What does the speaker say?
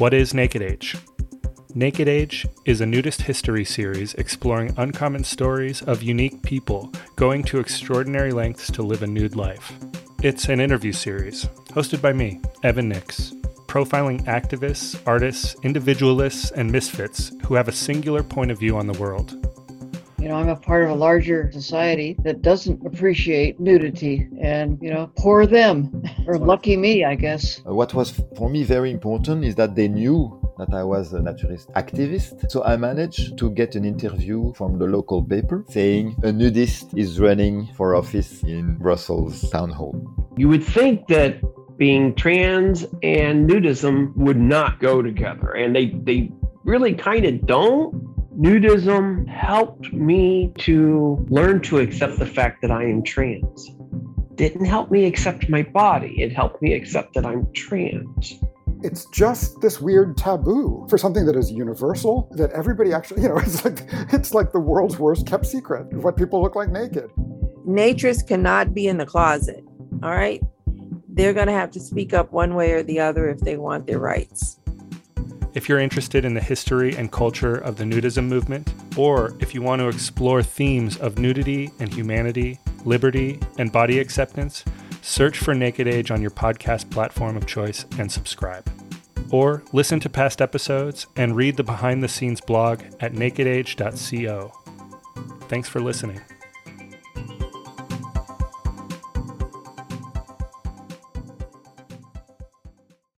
What is Naked Age? Naked Age is a nudist history series exploring uncommon stories of unique people going to extraordinary lengths to live a nude life. It's an interview series hosted by me, Evan Nix, profiling activists, artists, individualists, and misfits who have a singular point of view on the world. You know, I'm a part of a larger society that doesn't appreciate nudity, and, you know, poor them, or lucky me, I guess. Uh, what was for me very important is that they knew that I was a naturist activist. So I managed to get an interview from the local paper saying a nudist is running for office in Brussels town hall. You would think that being trans and nudism would not go together, and they, they really kind of don't. Nudism helped me to learn to accept the fact that I am trans. Didn't help me accept my body, it helped me accept that I'm trans. It's just this weird taboo for something that is universal that everybody actually you know it's like it's like the world's worst kept secret what people look like naked. Naturists cannot be in the closet all right? They're going to have to speak up one way or the other if they want their rights if you're interested in the history and culture of the nudism movement, or if you want to explore themes of nudity and humanity, liberty, and body acceptance, search for Naked Age on your podcast platform of choice and subscribe. Or listen to past episodes and read the behind the scenes blog at nakedage.co. Thanks for listening.